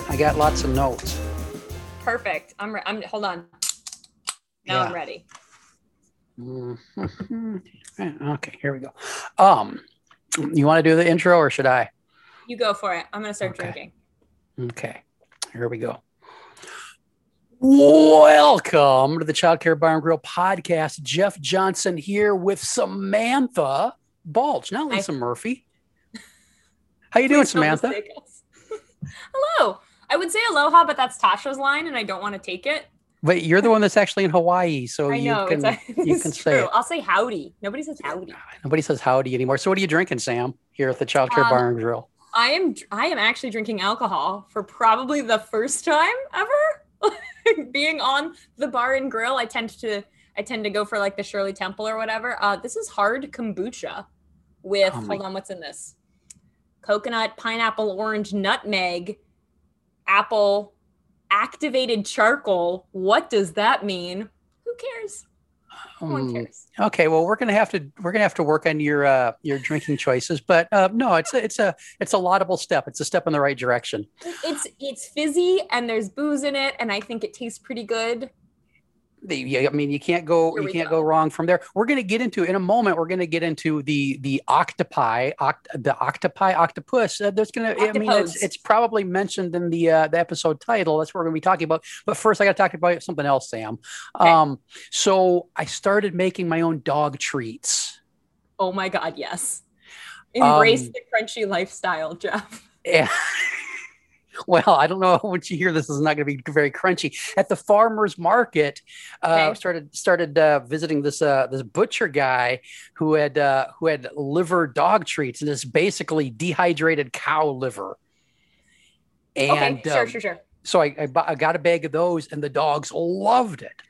got I got lots of notes. Perfect. I'm. Re- I'm. Hold on. Now Yeah. I'm ready. Mhm. okay, here we go. Um, you want to do the intro or should I? You go for it. I'm gonna start Okay. drinking. Okay, here we go. Welcome to the Child Care Bar and Grill podcast. Jeff Johnson here with Samantha Balch, not Lisa Murphy. How you doing, Samantha? Hello. I would say aloha, but that's Tasha's line, and I don't want to take it. But you're the one that's actually in Hawaii, so I you know. can it's, you can say it. I'll say howdy. Nobody says howdy. Nobody says howdy anymore. So what are you drinking, Sam? Here at the Child Care Um, Bar and Grill. I am. I am actually drinking alcohol for probably the first time ever. Being on the bar and grill, I tend to. I tend to go for like the Shirley Temple or whatever. Uh, this is hard kombucha with. Oh hold on, what's in this? Coconut, pineapple, orange, nutmeg, apple, activated charcoal. What does that mean? Who cares? No one Um, cares. Okay, well, we're gonna have to we're gonna have to work on your uh, your drinking choices, but uh, no, it's a, it's a it's a laudable step. It's a step in the right direction. It's it's fizzy and there's booze in it, and I think it tastes pretty good. I mean, you can't go you can't go. go wrong from there. We're gonna get into in a moment. We're gonna get into the the octopi, oct, the octopi octopus. Uh, there's gonna I mean, it's it's probably mentioned in the uh, the episode title. That's what we're gonna be talking about. But first, I got to talk about something else, Sam. Okay. Um, so I started making my own dog treats. Oh my god, yes. Embrace Um, the crunchy lifestyle, Jeff. Yeah. well, I don't know once you hear this, is not going to be very crunchy. At the farmers market, uh, Okay. started started uh, visiting this uh, this butcher guy who had uh, who had liver dog treats, and it's basically dehydrated cow liver. And okay, sure, um, sure, sure. so I, I, I got a bag of those and the dogs loved it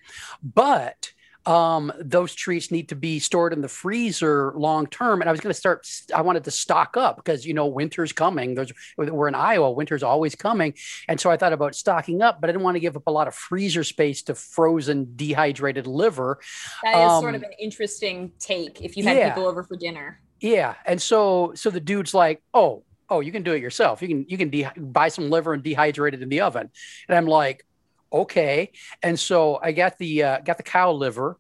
but um, those treats need to be stored in the freezer long term and i was going to start i wanted to stock up because you know winter's coming there's we're in iowa winter's always coming and so i thought about stocking up but i didn't want to give up a lot of freezer space to frozen dehydrated liver That is sort um, of an interesting take if you had yeah. people over for dinner. Yeah, and so so the dude's like, "Oh, oh, you can do it yourself. You can you can de- buy some liver and dehydrate it in the oven." And I'm like, "Okay." And so I got the uh, got the cow liver,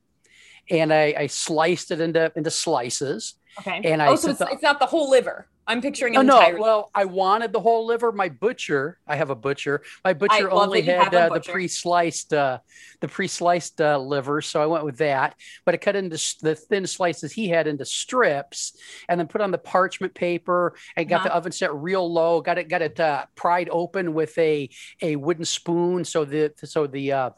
and I, I sliced it into into slices. Okay. And I oh, so it's, the- it's not the whole liver. I'm picturing an no. entire. Well, I wanted the whole liver. My butcher, I have a butcher. My butcher only had uh, the pre-sliced, uh, the pre-sliced uh, liver, so I went with that. But I cut into the thin slices he had into strips, and then put on the parchment paper and got the Uh-huh. oven set real low. Got it, got it uh, pried open with a a wooden spoon, so the so the uh,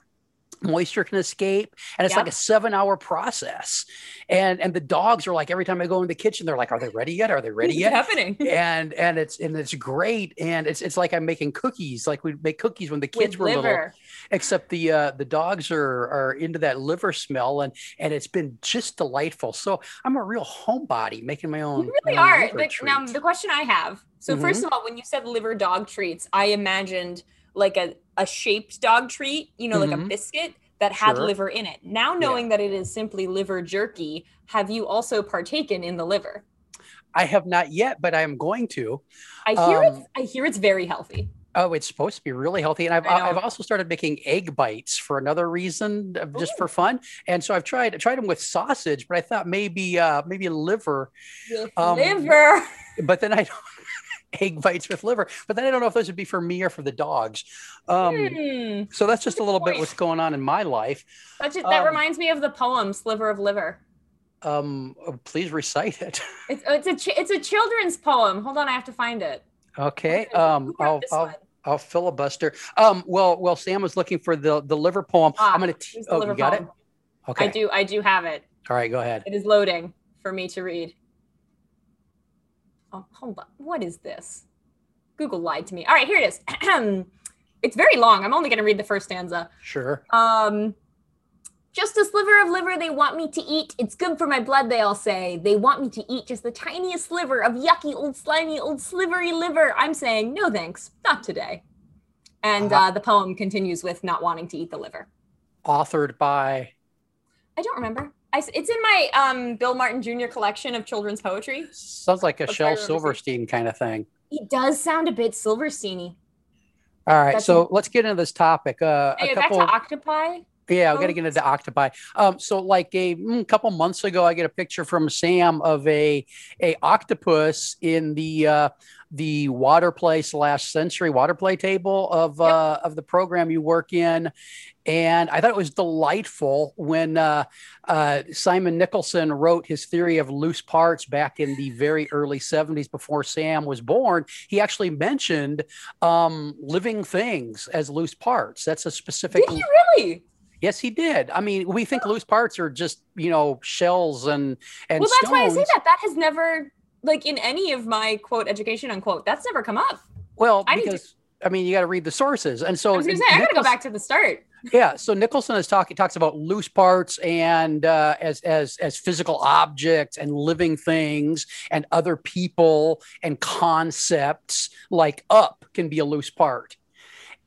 moisture can escape and it's Yeah. like a seven hour process and and the dogs are like every time i go in the kitchen they're like are they ready yet are they ready yet happening? and and it's and it's great and it's it's like i'm making cookies like we make cookies when the kids With were little except the uh the dogs are are into that liver smell and and it's been just delightful so i'm a real homebody making my own You really own are. liver The, now, the question I have. So Mhm. first of all, when you said liver dog treats, I imagined like a, a shaped dog treat, you know, like a Mhm. biscuit that had Sure. liver in it. Now knowing that it is simply liver jerky, have you also partaken in the liver? i have not yet but i am going to I hear Um, it's I hear it's very healthy. Oh, it's supposed to be really healthy, and I've. I've also started making egg bites for another reason, uh, just for fun. And so I've tried tried them with sausage, but I thought maybe uh, maybe liver, With um, liver. but then I don't egg bites with liver, but then I don't know if those would be for me or for the dogs. Um, Hmm. So that's just a little bit what's going on in my life. That, just, that um, reminds me of the poem "Sliver of Liver." Um, oh, please recite it. It's it's a ch- it's a children's poem. Hold on, I have to find it. Okay. Um, I'll, I'll? I'll filibuster. Um, well, well, Sam was looking for the the liver poem. Ah, I'm gonna. T- oh, you got poem. it. Okay. I do I do have it. All right. Go ahead. It is loading for me to read. Oh, hold on. What is this? Google lied to me. All right, here it is. it's very long. I'm only going to read the first stanza. Sure. Um, just a sliver of liver they want me to eat. It's good for my blood, they all say. They want me to eat just the tiniest sliver of yucky, old, slimy, old, slivery liver. I'm saying, no thanks, not today. And Uh-huh. uh, the poem continues with not wanting to eat the liver. Authored by. I don't remember. I, it's in my um, Bill Martin Jr. collection of children's poetry. Sounds like a That's Shel. Silverstein kind of thing. It does sound a bit Silversteiny. All right, That's so let's get into this topic. Uh, Hey, a back couple, to octopi. Yeah, we got to oh. get into the octopi. Um, so like a mm, couple months ago, I get a picture from Sam of a a octopus in the uh, the water play slash sensory water play table of Yep. uh, of the program you work in, and I thought it was delightful when uh, uh, Simon Nicholson wrote his theory of loose parts back in the very early 70s before Sam was born. He actually mentioned um, living things as loose parts. That's a specific. Did he really? Yes, he did. I mean, we think loose parts are just you know shells and and well, that's why I say that. That has never, like, in any of my quote education unquote, that's never come up. Well, I need to- I mean, you got to read the sources, and so I was gonna say I gotta go back to the start. yeah so nicholson is talking talks about loose parts and uh, as as as physical objects and living things and other people and concepts like up can be a loose part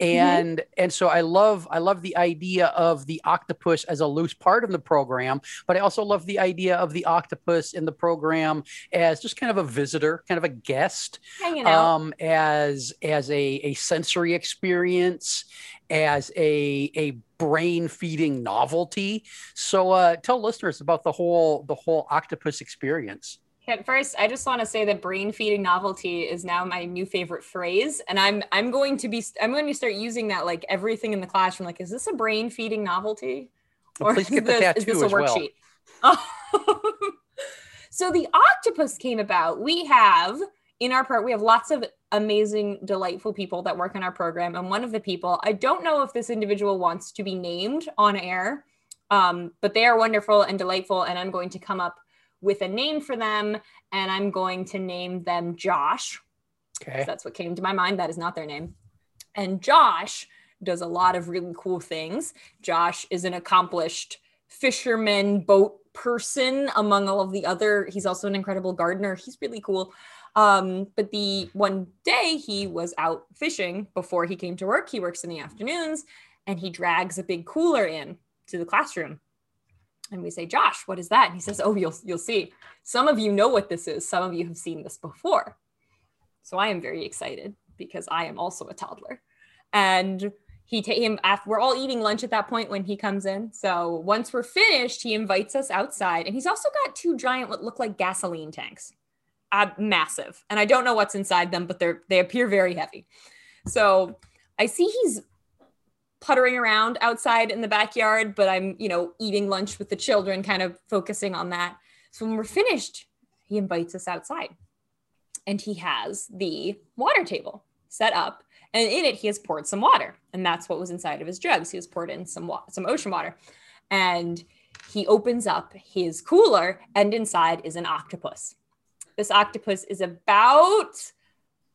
and and so i love i love the idea of the octopus as a loose part of the program but i also love the idea of the octopus in the program as just kind of a visitor kind of a guest Hanging out. um, as as a, a sensory experience, as a a brain feeding novelty. So uh, tell listeners about the whole the whole octopus experience. At first, I just want to say that brain feeding novelty is now my new favorite phrase, and I'm I'm going to be I'm going to start using that like everything in the classroom. Like, is this a brain feeding novelty, Well, please is this, is this a as well. worksheet? so the octopus came about. We have in our part we have lots of amazing, delightful people that work in our program, and one of the people I don't know if this individual wants to be named on air, um, but they are wonderful and delightful, and I'm going to come up with a name for them, and I'm going to name them Josh. Okay. That's what came to my mind. That is not their name. And Josh does a lot of really cool things. Josh is an accomplished fisherman, boat person, among all of the other. He's also an incredible gardener. He's really cool. Um, but the one day he was out fishing before he came to work. He works in the afternoons and he drags a big cooler in to the classroom. And we say, Josh, what is that? And he says, Oh, you'll you'll see. Some of you know what this is. Some of you have seen this before. So I am very excited because I am also a toddler. And he ta- him after we're all eating lunch at that point when he comes in. So once we're finished, he invites us outside, and he's also got two giant what look like gasoline tanks, uh, massive. And I don't know what's inside them, but they're they appear very heavy. So I see he's puttering around outside in the backyard, but I'm you know eating lunch with the children, kind of focusing on that. So when we're finished, he invites us outside. And he has the water table set up and in it he has poured some water. And that's what was inside of his jugs. He has poured in some wa- some ocean water. And he opens up his cooler and inside is an octopus. This octopus is about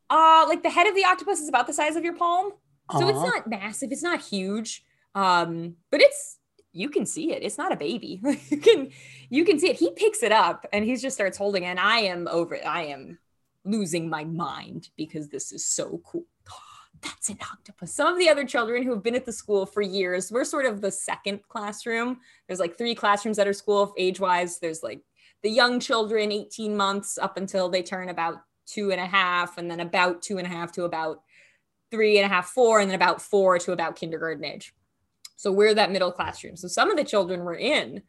uh like the head of the octopus is about the size of your palm so it's not massive it's not huge um but it's you can see it it's not a baby. You can you can see it. He picks it up and he just starts holding it and i am over it i am losing my mind because this is so cool. That's an octopus. Some of the other children who have been at the school for years we're sort of the second classroom. There's like three classrooms at our school age wise there's like the young children 18 months up until they turn about two and a half and then about two and a half to about three and a half four and then about four to about kindergarten age so we're that middle classroom. So some of the children were in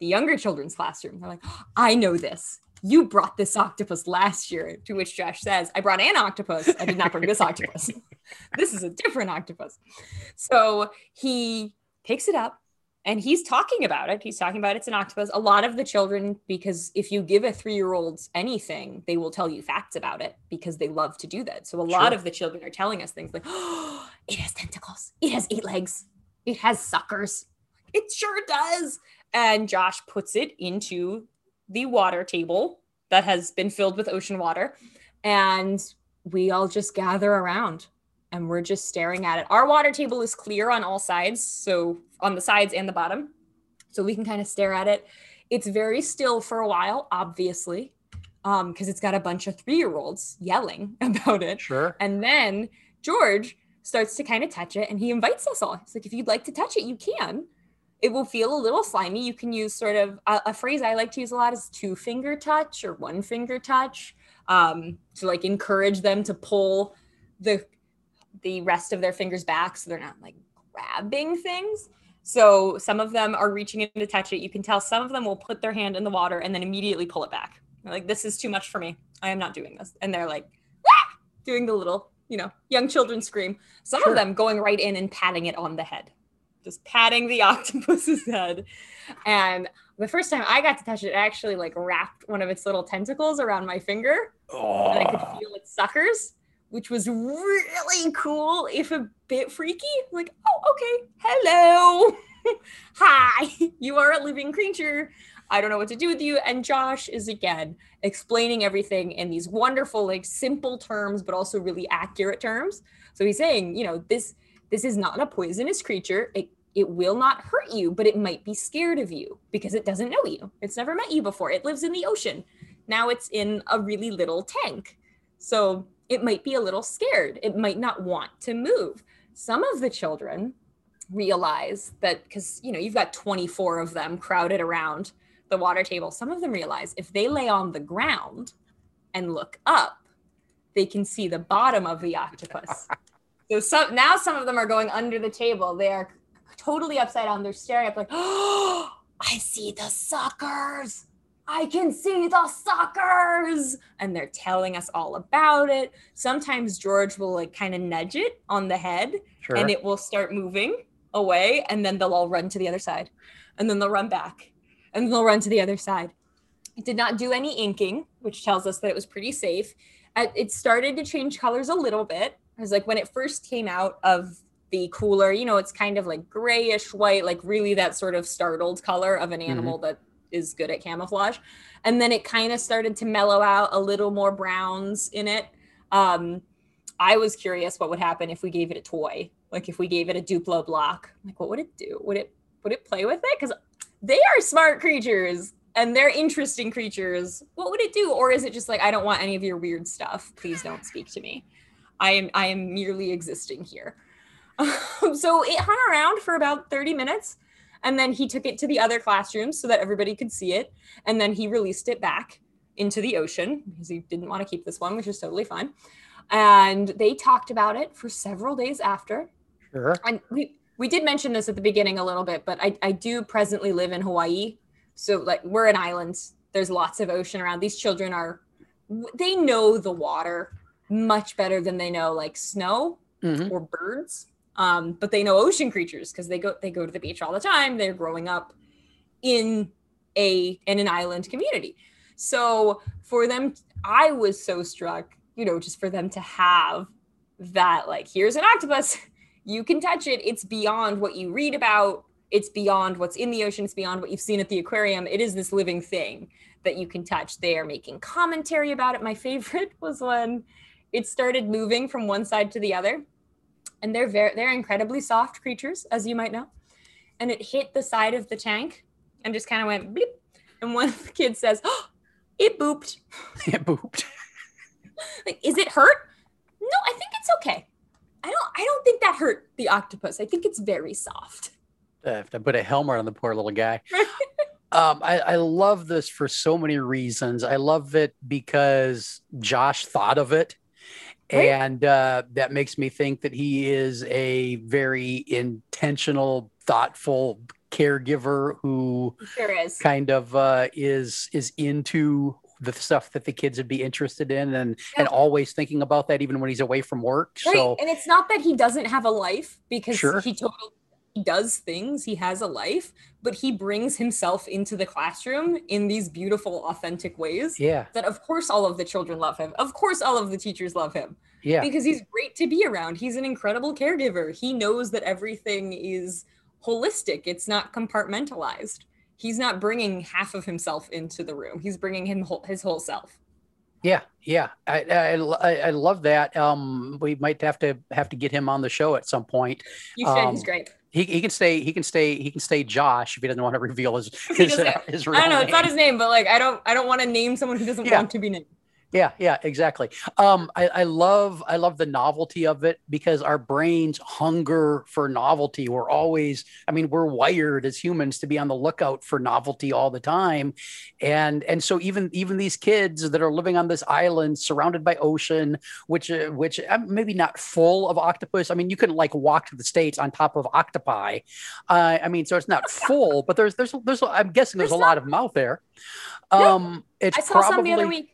the younger children's classroom. They're like, I know this. You brought this octopus last year. To which Josh says, I brought an octopus. I did not bring this octopus. this is a different octopus. So he picks it up and he's talking about it. He's talking about it's an octopus. A lot of the children, because if you give a three year old anything, they will tell you facts about it because they love to do that. So a lot of the children are telling us things like, oh, it has tentacles, it has eight legs, it has suckers. It sure does. And Josh puts it into the water table that has been filled with ocean water. And we all just gather around and we're just staring at it. Our water table is clear on all sides, so on the sides and the bottom. So we can kind of stare at it. It's very still for a while, obviously, because it's got a bunch of three year olds yelling about it. Sure. And then George starts to kind of touch it and he invites us all. He's like, if you'd like to touch it, you can. It will feel a little slimy. You can use sort of a, a phrase I like to use a lot is two finger touch or one finger touch um, to like encourage them to pull the the rest of their fingers back so they're not like grabbing things. So some of them are reaching in to touch it. You can tell some of them will put their hand in the water and then immediately pull it back. They're like, this is too much for me. I am not doing this. And they're like, ah! doing the little, you know, young children scream. Some sure. of them going right in and patting it on the head, just patting the octopus's head. And the first time I got to touch it, it actually like wrapped one of its little tentacles around my finger. Oh. And I could feel its suckers which was really cool, if a bit freaky. Like, oh, okay, hello. Hi, you are a living creature. I don't know what to do with you. And Josh is again explaining everything in these wonderful, like simple terms, but also really accurate terms. So he's saying, you know, this this is not a poisonous creature. It it will not hurt you, but it might be scared of you because it doesn't know you. It's never met you before. It lives in the ocean. Now it's in a really little tank. So it might be a little scared. It might not want to move. Some of the children realize that because you know you've got 24 of them crowded around the water table. Some of them realize if they lay on the ground and look up they can see the bottom of the octopus. So some now some of them are going under the table. They are totally upside down. They're staring up like oh i see the suckers I can see the suckers. And they're telling us all about it. Sometimes George will like kind of nudge it on the head sure. and it will start moving away. And then they'll all run to the other side. And then they'll run back. And then they'll run to the other side. It did not do any inking, which tells us that it was pretty safe. It started to change colors a little bit. It was like when it first came out of the cooler, you know, it's kind of like grayish white, like really that sort of startled color of an animal mm-hmm. that is good at camouflage. And then it kind of started to mellow out a little more browns in it. Um, I was curious what would happen if we gave it a toy, like if we gave it a Duplo block. Like, what would it do? Would it would it play with it? Because they are smart creatures and they're interesting creatures. What would it do? Or is it just like I don't want any of your weird stuff? Please don't speak to me. I am I am merely existing here. so it hung around for about 30 minutes and then he took it to the other classrooms so that everybody could see it. And then he released it back into the ocean because he didn't want to keep this one, which is totally fine. And they talked about it for several days after. Sure. And we, we did mention this at the beginning a little bit, but I, I do presently live in Hawaii. So, like, we're an island, there's lots of ocean around. These children are, they know the water much better than they know like snow mm-hmm. or birds um, but they know ocean creatures because they go they go to the beach all the time. They're growing up in a in an island community. So for them, I was so struck, you know, just for them to have that, like, here's an octopus, you can touch it. It's beyond what you read about. It's beyond what's in the ocean. It's beyond what you've seen at the aquarium. It is this living thing that you can touch. They are making commentary about it. My favorite was when it started moving from one side to the other and they're very they're incredibly soft creatures, as you might know. And it hit the side of the tank and just kind of went bleep. And one of the kids says, oh, "It booped." It booped. like, is it hurt? No, I think it's okay. I don't. I don't think that hurt the octopus. I think it's very soft. I have to put a helmet on the poor little guy. Um, I, I, love this for so many reasons. I love it because Josh thought of it Right. And uh, that makes me think that he is a very intentional, thoughtful caregiver who sure is. kind of uh, is is into the stuff that the kids would be interested in and yeah. and always thinking about that even when he's away from work. Right. So and it's not that he doesn't have a life because sure. he totally he does things, he has a life, but he brings himself into the classroom in these beautiful, authentic ways. Yeah. That, of course, all of the children love him. Of course, all of the teachers love him. Yeah. Because he's great to be around. He's an incredible caregiver. He knows that everything is holistic, it's not compartmentalized. He's not bringing half of himself into the room, he's bringing him whole, his whole self. Yeah, yeah, I, I, I love that. Um, we might have to have to get him on the show at some point. You should. Um, he's great he, he can stay he can stay he can stay Josh if he doesn't want to reveal his his, uh, his I don't know name. it's not his name but like I don't I don't want to name someone who doesn't yeah. want to be named. Yeah, yeah, exactly. Um, I, I love I love the novelty of it because our brains hunger for novelty. We're always, I mean, we're wired as humans to be on the lookout for novelty all the time, and and so even even these kids that are living on this island surrounded by ocean, which uh, which uh, maybe not full of octopus. I mean, you can like walk to the states on top of octopi. Uh, I mean, so it's not full, but there's there's there's I'm guessing there's, there's a lot of them out there. Um, it's I saw probably, some the other week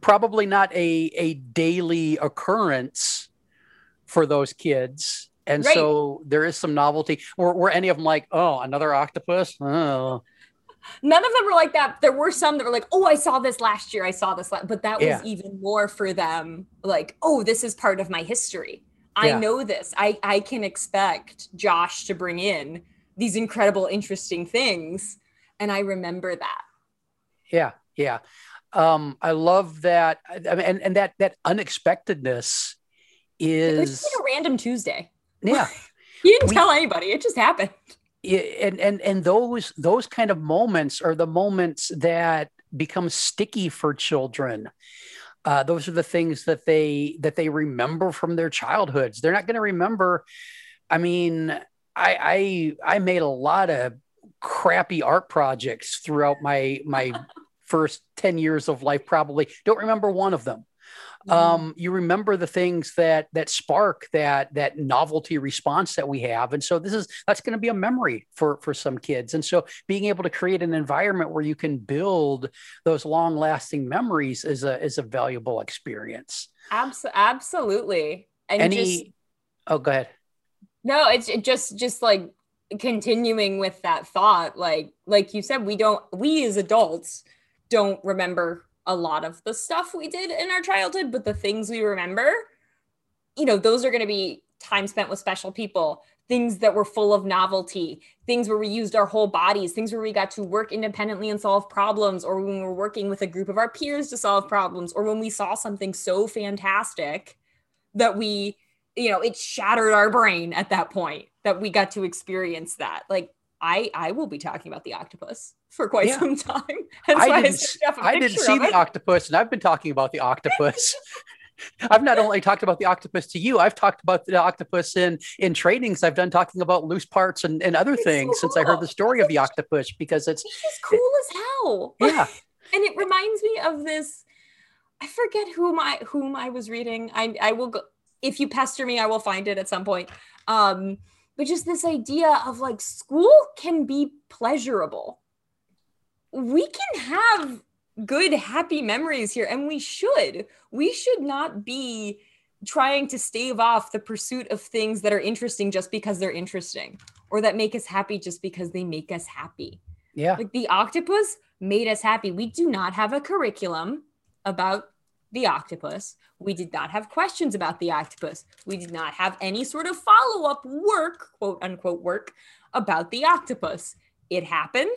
probably not a a daily occurrence for those kids. And right. so there is some novelty. Were, were any of them like oh another octopus? Oh. None of them were like that. There were some that were like oh i saw this last year. I saw this last, but that was yeah. even more for them like oh this is part of my history. I yeah. know this. I i can expect josh to bring in these incredible interesting things. And i remember that. Yeah yeah um, I love that, I mean, and and that that unexpectedness is like a random Tuesday. Yeah, you didn't we, tell anybody; it just happened. And and and those those kind of moments are the moments that become sticky for children. Uh, those are the things that they that they remember from their childhoods. They're not going to remember. I mean, I I I made a lot of crappy art projects throughout my my first 10 years of life probably. Don't remember one of them. Mm-hmm. um, you remember the things that that spark that that novelty response that we have. And so this is that's going to be a memory for for some kids. And so being able to create an environment where you can build those long lasting memories is a is a valuable experience. Abs- absolutely. And any just, oh go ahead. No it's it just just like continuing with that thought like like you said we don't we as adults don't remember a lot of the stuff we did in our childhood, but the things we remember, you know, those are going to be time spent with special people, things that were full of novelty, things where we used our whole bodies, things where we got to work independently and solve problems, or when we were working with a group of our peers to solve problems, or when we saw something so fantastic that we, you know, it shattered our brain at that point that we got to experience that. Like I I will be talking about the octopus for quite yeah. some time. I didn't, I, I didn't see the octopus, and I've been talking about the octopus. I've not only talked about the octopus to you, I've talked about the octopus in in trainings I've done talking about loose parts and, and other it's things so since I heard the story of the octopus because it's it's cool it, as hell. Yeah. and it reminds me of this. I forget whom I whom I was reading. I I will go if you pester me, I will find it at some point. Um, but just this idea of like school can be pleasurable. We can have good, happy memories here, and we should. We should not be trying to stave off the pursuit of things that are interesting just because they're interesting or that make us happy just because they make us happy. Yeah. Like the octopus made us happy. We do not have a curriculum about the octopus. We did not have questions about the octopus. We did not have any sort of follow up work, quote unquote, work about the octopus. It happened.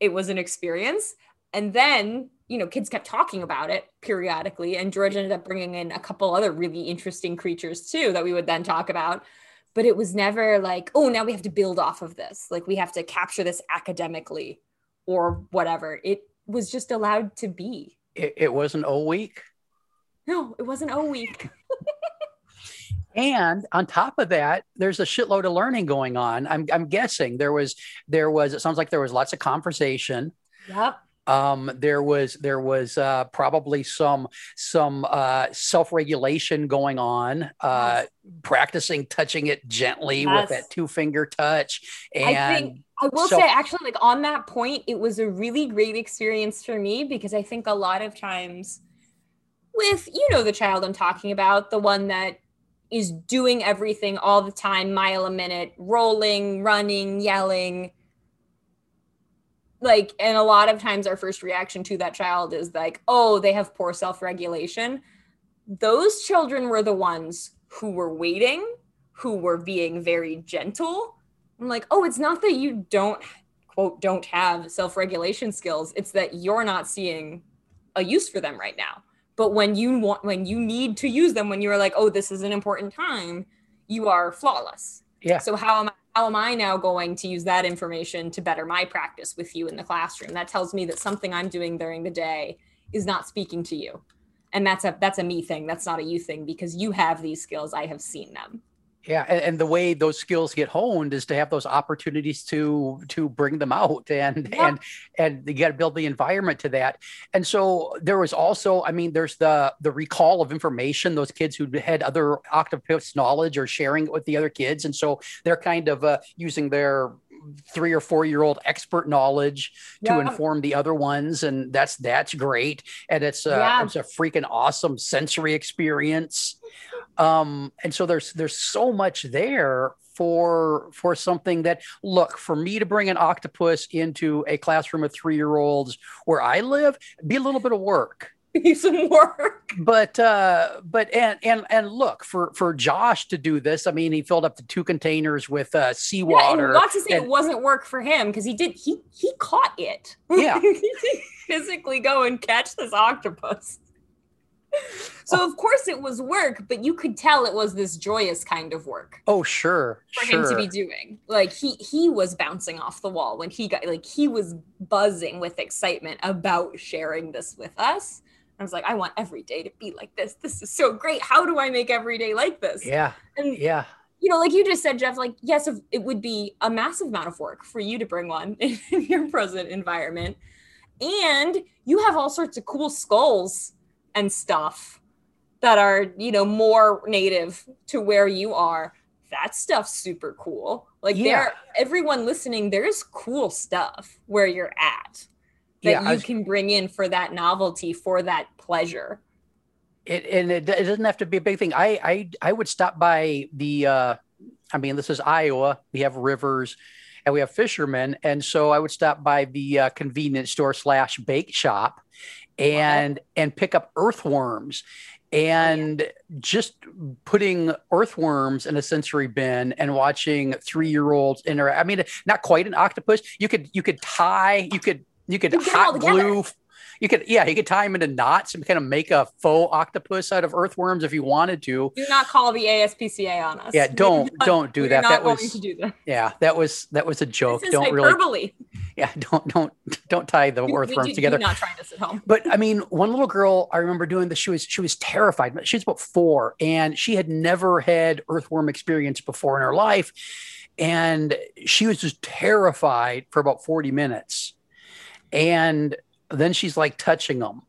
It was an experience. And then, you know, kids kept talking about it periodically. And George ended up bringing in a couple other really interesting creatures too that we would then talk about. But it was never like, oh, now we have to build off of this. Like we have to capture this academically or whatever. It was just allowed to be it, it wasn't O week. No, it wasn't O week. and on top of that there's a shitload of learning going on i'm, I'm guessing there was there was it sounds like there was lots of conversation yep um, there was there was uh, probably some some uh, self regulation going on, uh, yes. practicing touching it gently yes. with that two finger touch. And I think I will self- say actually, like on that point, it was a really great experience for me because I think a lot of times with you know the child I'm talking about, the one that is doing everything all the time, mile a minute, rolling, running, yelling. Like and a lot of times our first reaction to that child is like oh they have poor self-regulation. Those children were the ones who were waiting who were being very gentle. I'm like oh it's not that you don't quote don't have self-regulation skills. It's that you're not seeing a use for them right now but when you want when you need to use them when you're like oh this is an important time you are flawless. Yeah. So how am i how am I now going to use that information to better my practice with you in the classroom? That tells me that something I'm doing during the day is not speaking to you. and that's a that's a me thing. That's not a you thing because you have these skills. I have seen them yeah and, and, the way those skills get honed is to have those opportunities to to bring them out and yeah. and and you got to build the environment to that and so there was also i mean there's the the recall of information those kids who had other octopus knowledge or sharing it with the other kids and so they're kind of uh, using their three or four year old expert knowledge to inform the other ones and that's that's great. And it's a, yeah. it's a freaking awesome sensory experience. Um and so there's there's so much there for for something that look for me to bring an octopus into a classroom of three year olds where i live be a little bit of work some work. But uh, but and and and look for for Josh to do this. I mean, he filled up the two containers with uh, seawater. Yeah, not to say and, it wasn't work for him because he did he he caught it. Yeah, physically go and catch this octopus. So of course it was work, but you could tell it was this joyous kind of work. Oh sure, for sure. him to be doing. Like he he was bouncing off the wall when he got like he was buzzing with excitement about sharing this with us. I was like, I want every day to be like this. This is so great. How do I make every day like this? Yeah. And yeah. You know, like you just said, Jeff, like, yes, it would be a massive amount of work for you to bring one in your present environment. And you have all sorts of cool skulls and stuff that are, you know, more native to where you are. That stuff's super cool. Like yeah. there everyone listening, there's cool stuff where you're at that yeah, you was, can bring in for that novelty, for that pleasure. It, and it, it, doesn't have to be a big thing. I, I, I would stop by the, uh, I mean, this is Iowa. We have rivers and we have fishermen. And so I would stop by the uh, convenience store slash bake shop and, wow. and pick up earthworms and yeah. just putting earthworms in a sensory bin and watching three year olds interact. I mean, not quite an octopus. You could, you could tie, you could you could hot glue. You could, yeah, you could tie them into knots and kind of make a faux octopus out of earthworms if you wanted to. Do not call the ASPCA on us. Yeah, don't not, don't do that. that was do that. yeah, that was that was a joke. don't hyperbole. really. Yeah, don't don't don't tie the earthworms do, together. not trying this at home. But I mean, one little girl I remember doing this. She was she was terrified. She was about four, and she had never had earthworm experience before in her life, and she was just terrified for about forty minutes and then she's like touching them.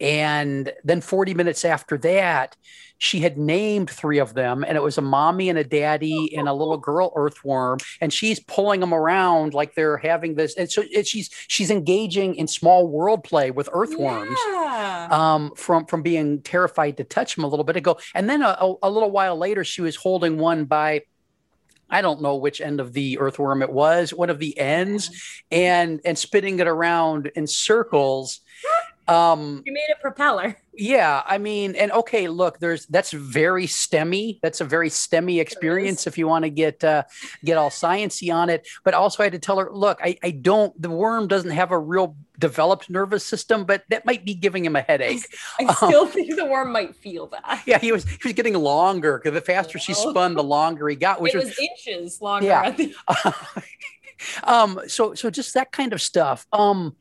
And then 40 minutes after that, she had named three of them, and it was a mommy and a daddy and a little girl earthworm. And she's pulling them around like they're having this. And so it, she's she's engaging in small world play with earthworms yeah. um, from from being terrified to touch them a little bit ago. And then a, a, a little while later, she was holding one by I don't know which end of the earthworm it was, one of the ends, and and spinning it around in circles. Um, you made a propeller. Yeah, I mean, and okay, look, there's that's very STEMmy. That's a very STEMmy experience if you want to get uh, get all sciency on it. But also, I had to tell her, look, I, I don't. The worm doesn't have a real developed nervous system, but that might be giving him a headache. I, I still um, think the worm might feel that. Yeah, he was he was getting longer because the faster she spun, the longer he got. Which it was, was inches longer. Yeah. The- um. So so just that kind of stuff. Um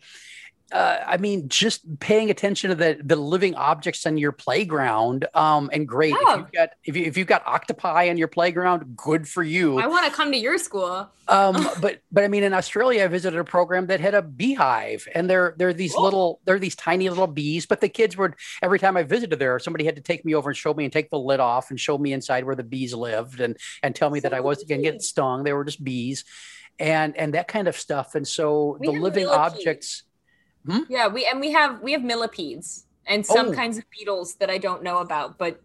uh, I mean, just paying attention to the the living objects on your playground, um, and great. If you've got if, you, if you've got octopi on your playground, good for you. I want to come to your school. um, but but I mean, in Australia, I visited a program that had a beehive, and they're they're these Whoa. little they're these tiny little bees. But the kids would every time I visited there, somebody had to take me over and show me and take the lid off and show me inside where the bees lived and and tell me so that I wasn't going to get stung. They were just bees, and and that kind of stuff. And so we the living objects. Hmm? Yeah, we and we have we have millipedes and some oh. kinds of beetles that I don't know about, but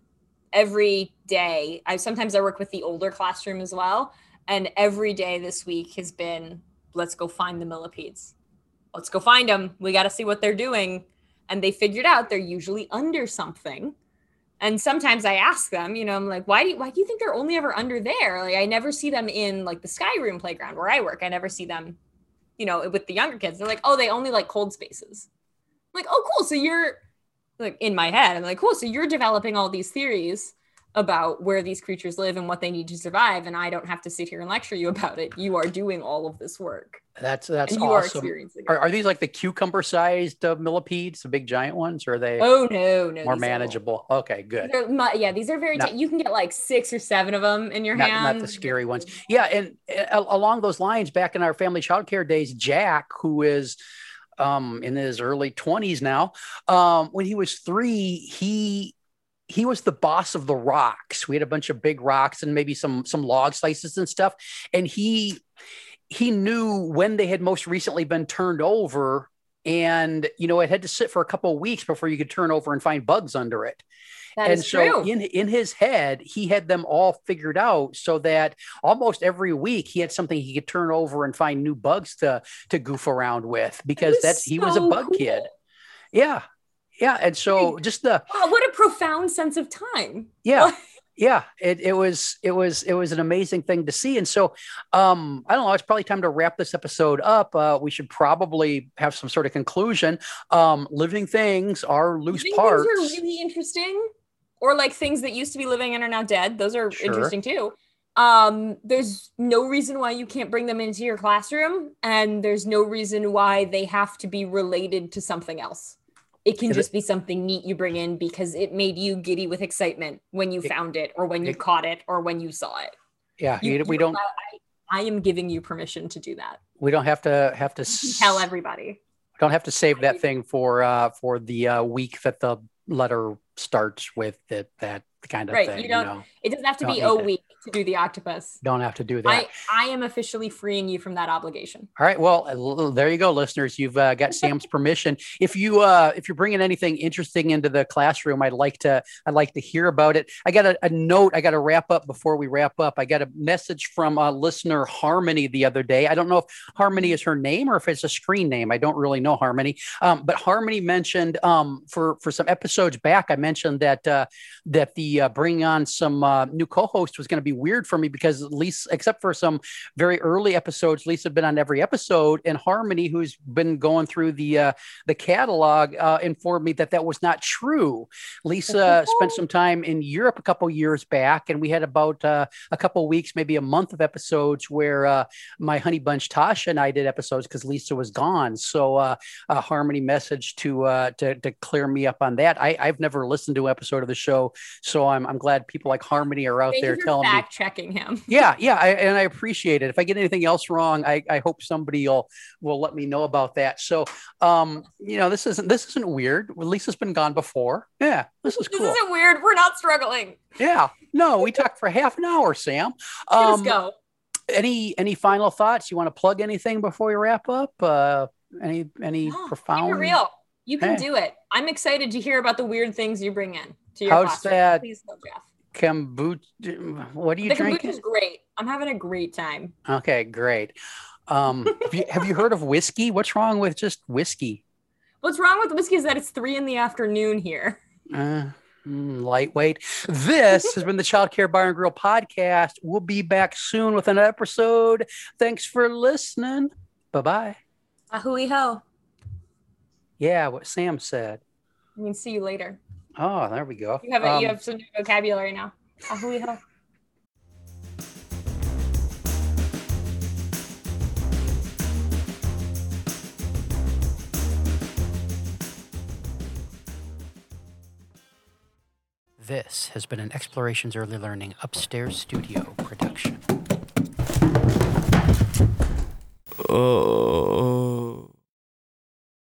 every day I sometimes I work with the older classroom as well, and every day this week has been let's go find the millipedes. Let's go find them. We got to see what they're doing. And they figured out they're usually under something. And sometimes I ask them, you know, I'm like, why do you, why do you think they're only ever under there? Like I never see them in like the sky room playground where I work. I never see them you know, with the younger kids, they're like, oh, they only like cold spaces. I'm like, oh, cool. So you're like in my head, I'm like, cool. So you're developing all these theories about where these creatures live and what they need to survive and i don't have to sit here and lecture you about it you are doing all of this work That's that's and you are awesome. experiencing Are, are these like the cucumber sized uh, millipedes, the big giant ones, or are they oh no no more are- manageable? Okay, good. they're yeah these are very Not- ti- you can get like six or seven of them in your Not, hand not the scary ones. Yeah, and uh, along those lines, back in our family childcare days, Jack, who is um, in his early twenties now, um, when he was three, he he was the boss of the rocks. We had a bunch of big rocks and maybe some some log slices and stuff, and he he knew when they had most recently been turned over. And you know, it had to sit for a couple of weeks before you could turn over and find bugs under it That and so in in his head he had them all figured out so that almost every week he had something he could turn over and find new bugs to to goof around with because that's he was a bug cool. kid yeah yeah and so just the wow what a profound sense of time. Yeah yeah it, it was it was it was an amazing thing to see and so um i don't know it's probably time to wrap this episode up uh we should probably have some sort of conclusion um living things are loose Living parts things are really interesting? Or like things that used to be living and are now dead those are Sure. interesting too. Um there's no reason why you can't bring them into your classroom and there's no reason why they have to be related to something else it can Is it- just be something neat you bring in because it made you giddy with excitement when you It- found it or when you it- caught it or when you saw it. Yeah You- you- we you- don't I, I am giving you permission to do that. We don't have to have to You can tell everybody. don't have to save that thing for uh for the uh week that the letter starts with that that kind of Right, thing you don't- know? it doesn't have to Don't be a week to do the octopus. Don't have to do that. I, I am officially freeing you from that obligation. all right well there you go listeners. You've uh, got sam's permission. If you uh if you're bringing anything interesting into the classroom i'd like to i'd like to hear about it. I got a, a note i got to wrap up before we wrap up. I got a message from a listener harmony the other day. I don't know if harmony is her name or if it's a screen name. I don't really know harmony. Um, but harmony mentioned um, for for some episodes back i mentioned that uh, that the uh, bringing on some uh, new co-host was going to be weird for me because Lisa, except for some very early episodes, Lisa had been on every episode, and Harmony, who's been going through the uh, the catalog, uh, informed me that that was not true. Lisa spent some time in Europe a couple years back, and we had about uh, a couple weeks, maybe a month of episodes where uh, my honey bunch Tasha and I did episodes because Lisa was gone. So uh, a Harmony message to uh, to to clear me up on that. I, I've never listened to an episode of the show, so I'm I'm glad people like Harmony are out there telling me. Fact checking him. Yeah, yeah, I, and I appreciate it. If I get anything else wrong, I, I hope somebody will will let me know about that. So, um, you know, this isn't this isn't weird. Lisa's been gone before. Yeah, this is This cool. isn't weird. We're not struggling. Yeah, no, we talked for half an hour, Sam. Let's Um, go. any any final thoughts? You want to plug anything before we wrap up? Uh, any any Keep profound? real. You can Hey. do it. I'm excited to hear about the weird things you bring in to your How's classroom. that? Please go, Jeff. Kombucha. What are you the drinking? is great. I'm having a great time. Okay, great. Um, have, you, have you heard of whiskey? What's wrong with just whiskey? What's wrong with whiskey is that it's three in the afternoon here. Uh, mm, lightweight. This has been the Child Care Bar and Grill podcast. We'll be back soon with an episode. Thanks for listening. Bye bye. Ahui ho. Yeah, what Sam said. I mean, see you later. Oh, there we go. You have a, you Um, have some new vocabulary now. Ahui. This has been an Explorations Early Learning Upstairs Studio production. Oh.